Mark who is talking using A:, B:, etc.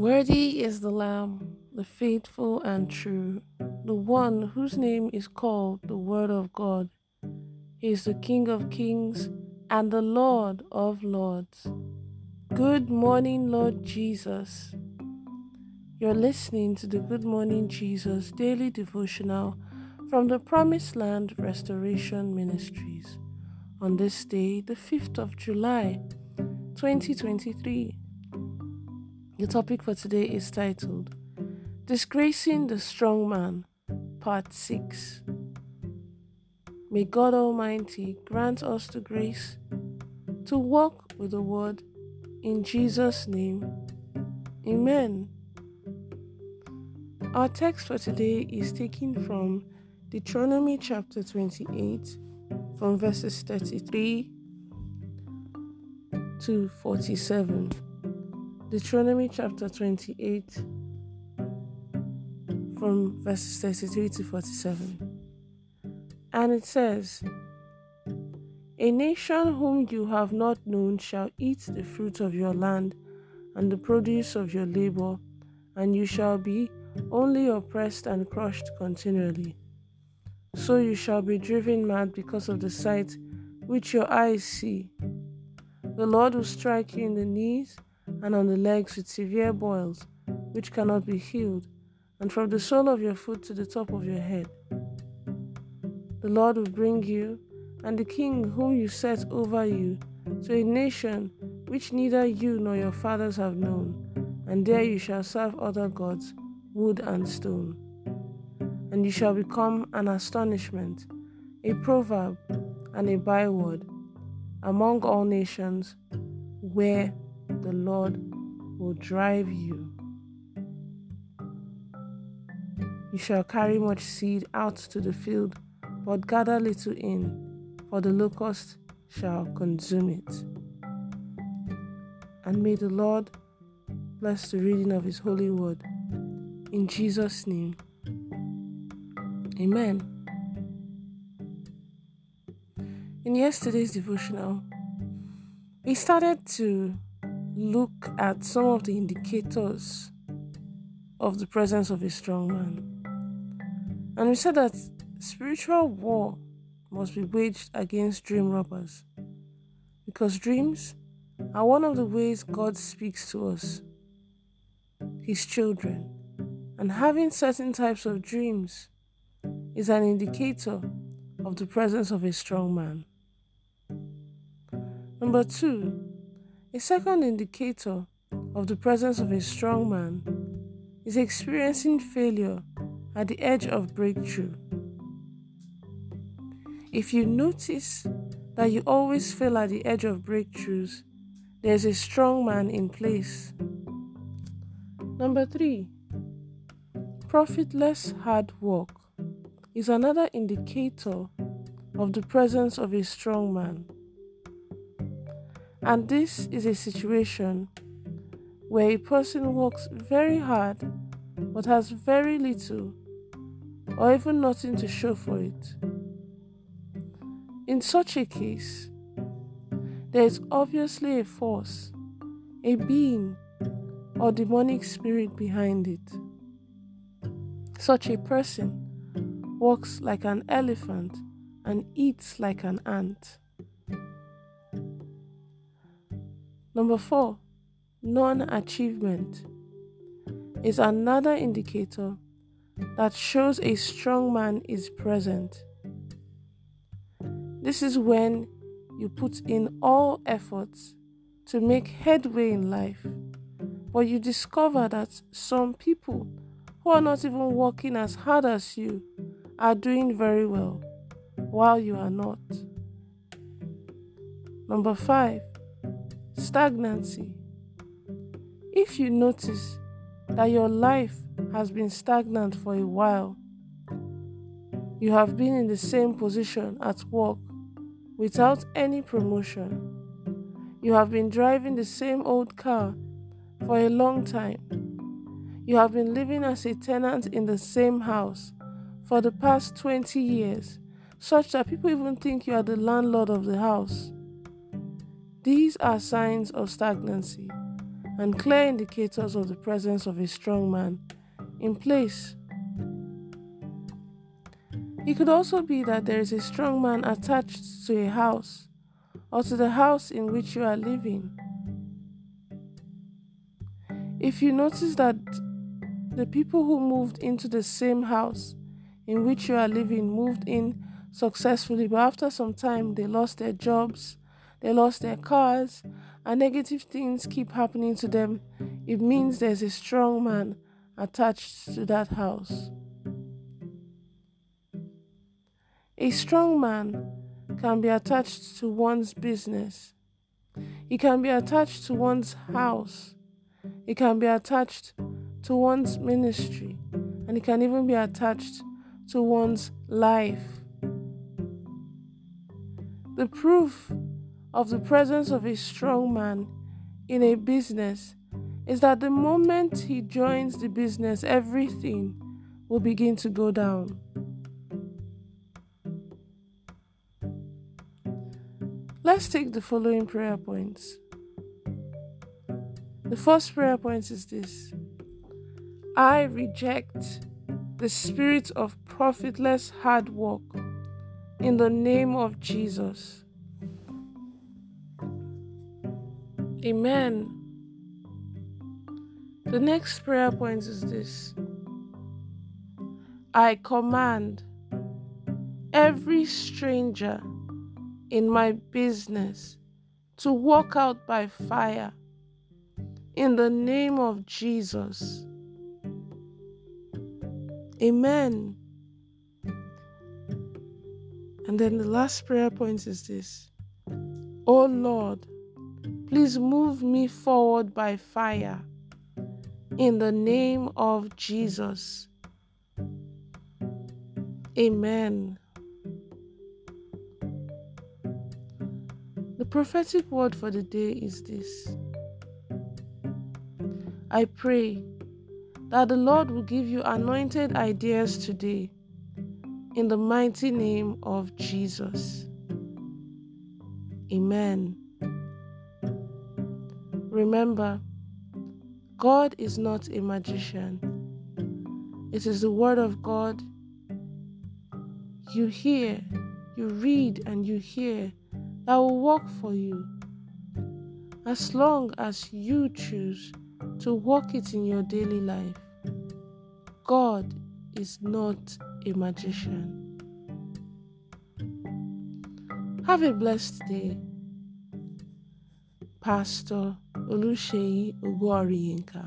A: Worthy is the Lamb, the faithful and true, the one whose name is called the Word of God. He is the King of kings and the Lord of lords. Good morning, Lord Jesus. You're listening to the Good Morning Jesus daily devotional from the Promised Land Restoration Ministries on this day, the 5th of July, 2023. The topic for today is titled Disgracing the Strong Man, Part 6. May God Almighty grant us the grace to walk with the Word in Jesus' name. Amen. Our text for today is taken from Deuteronomy chapter 28, from verses 33 to 47. Deuteronomy chapter 28, from verses 33 to 47. And it says, A nation whom you have not known shall eat the fruit of your land and the produce of your labor, and you shall be only oppressed and crushed continually. So you shall be driven mad because of the sight which your eyes see. The Lord will strike you in the knees and on the legs with severe boils, which cannot be healed, and from the sole of your foot to the top of your head. The Lord will bring you and the king whom you set over you to a nation which neither you nor your fathers have known, and there you shall serve other gods, wood and stone. And you shall become an astonishment, a proverb, and a byword among all nations where the Lord will drive you. You shall carry much seed out to the field, but gather little in, for the locust shall consume it. And may the Lord bless the reading of His holy word. In Jesus' name, Amen. In yesterday's devotional, we started to look at some of the indicators of the presence of a strong man. And we said that spiritual war must be waged against dream robbers because dreams are one of the ways God speaks to us, His children. And having certain types of dreams is an indicator of the presence of a strong man. Number two, a second indicator of the presence of a strong man is experiencing failure at the edge of breakthrough. If you notice that you always fail at the edge of breakthroughs, there's a strong man in place. Number three, profitless hard work is another indicator of the presence of a strong man. And this is a situation where a person works very hard but has very little or even nothing to show for it. In such a case, there is obviously a force, a being, or demonic spirit behind it. Such a person walks like an elephant and eats like an ant. Number four, non achievement is another indicator that shows a strong man is present. This is when you put in all efforts to make headway in life, but you discover that some people who are not even working as hard as you are doing very well, while you are not. Number five, Stagnancy. If you notice that your life has been stagnant for a while, you have been in the same position at work without any promotion, you have been driving the same old car for a long time, you have been living as a tenant in the same house for the past 20 years, such that people even think you are the landlord of the house. These are signs of stagnancy, and clear indicators of the presence of a strong man in place. It could also be that there is a strong man attached to a house or to the house in which you are living. If you notice that the people who moved into the same house in which you are living moved in successfully, but after some time they lost their jobs, they lost their mm. cars, and negative things keep happening to them, it means there's a strong man attached to that house. A strong man can be attached to one's business. It can be attached to one's house. It can be attached to one's ministry. And it can even be attached to one's life. The proof of the presence of a strong man in a business is that the moment he joins the business, everything will begin to go down. Let's take the following prayer points. The first prayer point is this I reject the spirit of profitless hard work in the name of Jesus. Amen. The next prayer point is this I command every stranger in my business to walk out by fire in the name of Jesus. Amen. And then the last prayer point is this Oh Lord, please move me forward by fire in the name of Jesus. Amen. The prophetic word for the day is this I pray that the Lord will give you anointed ideas today in the mighty name of Jesus. Amen. Remember, God is not a magician. It is the Word of God. You hear, you read, and you hear that will work for you. As long as you choose to walk it in your daily life, God is not a magician. Have a blessed day. Pastor Olúṣèyìn Ògúnọ̀ríyìnká.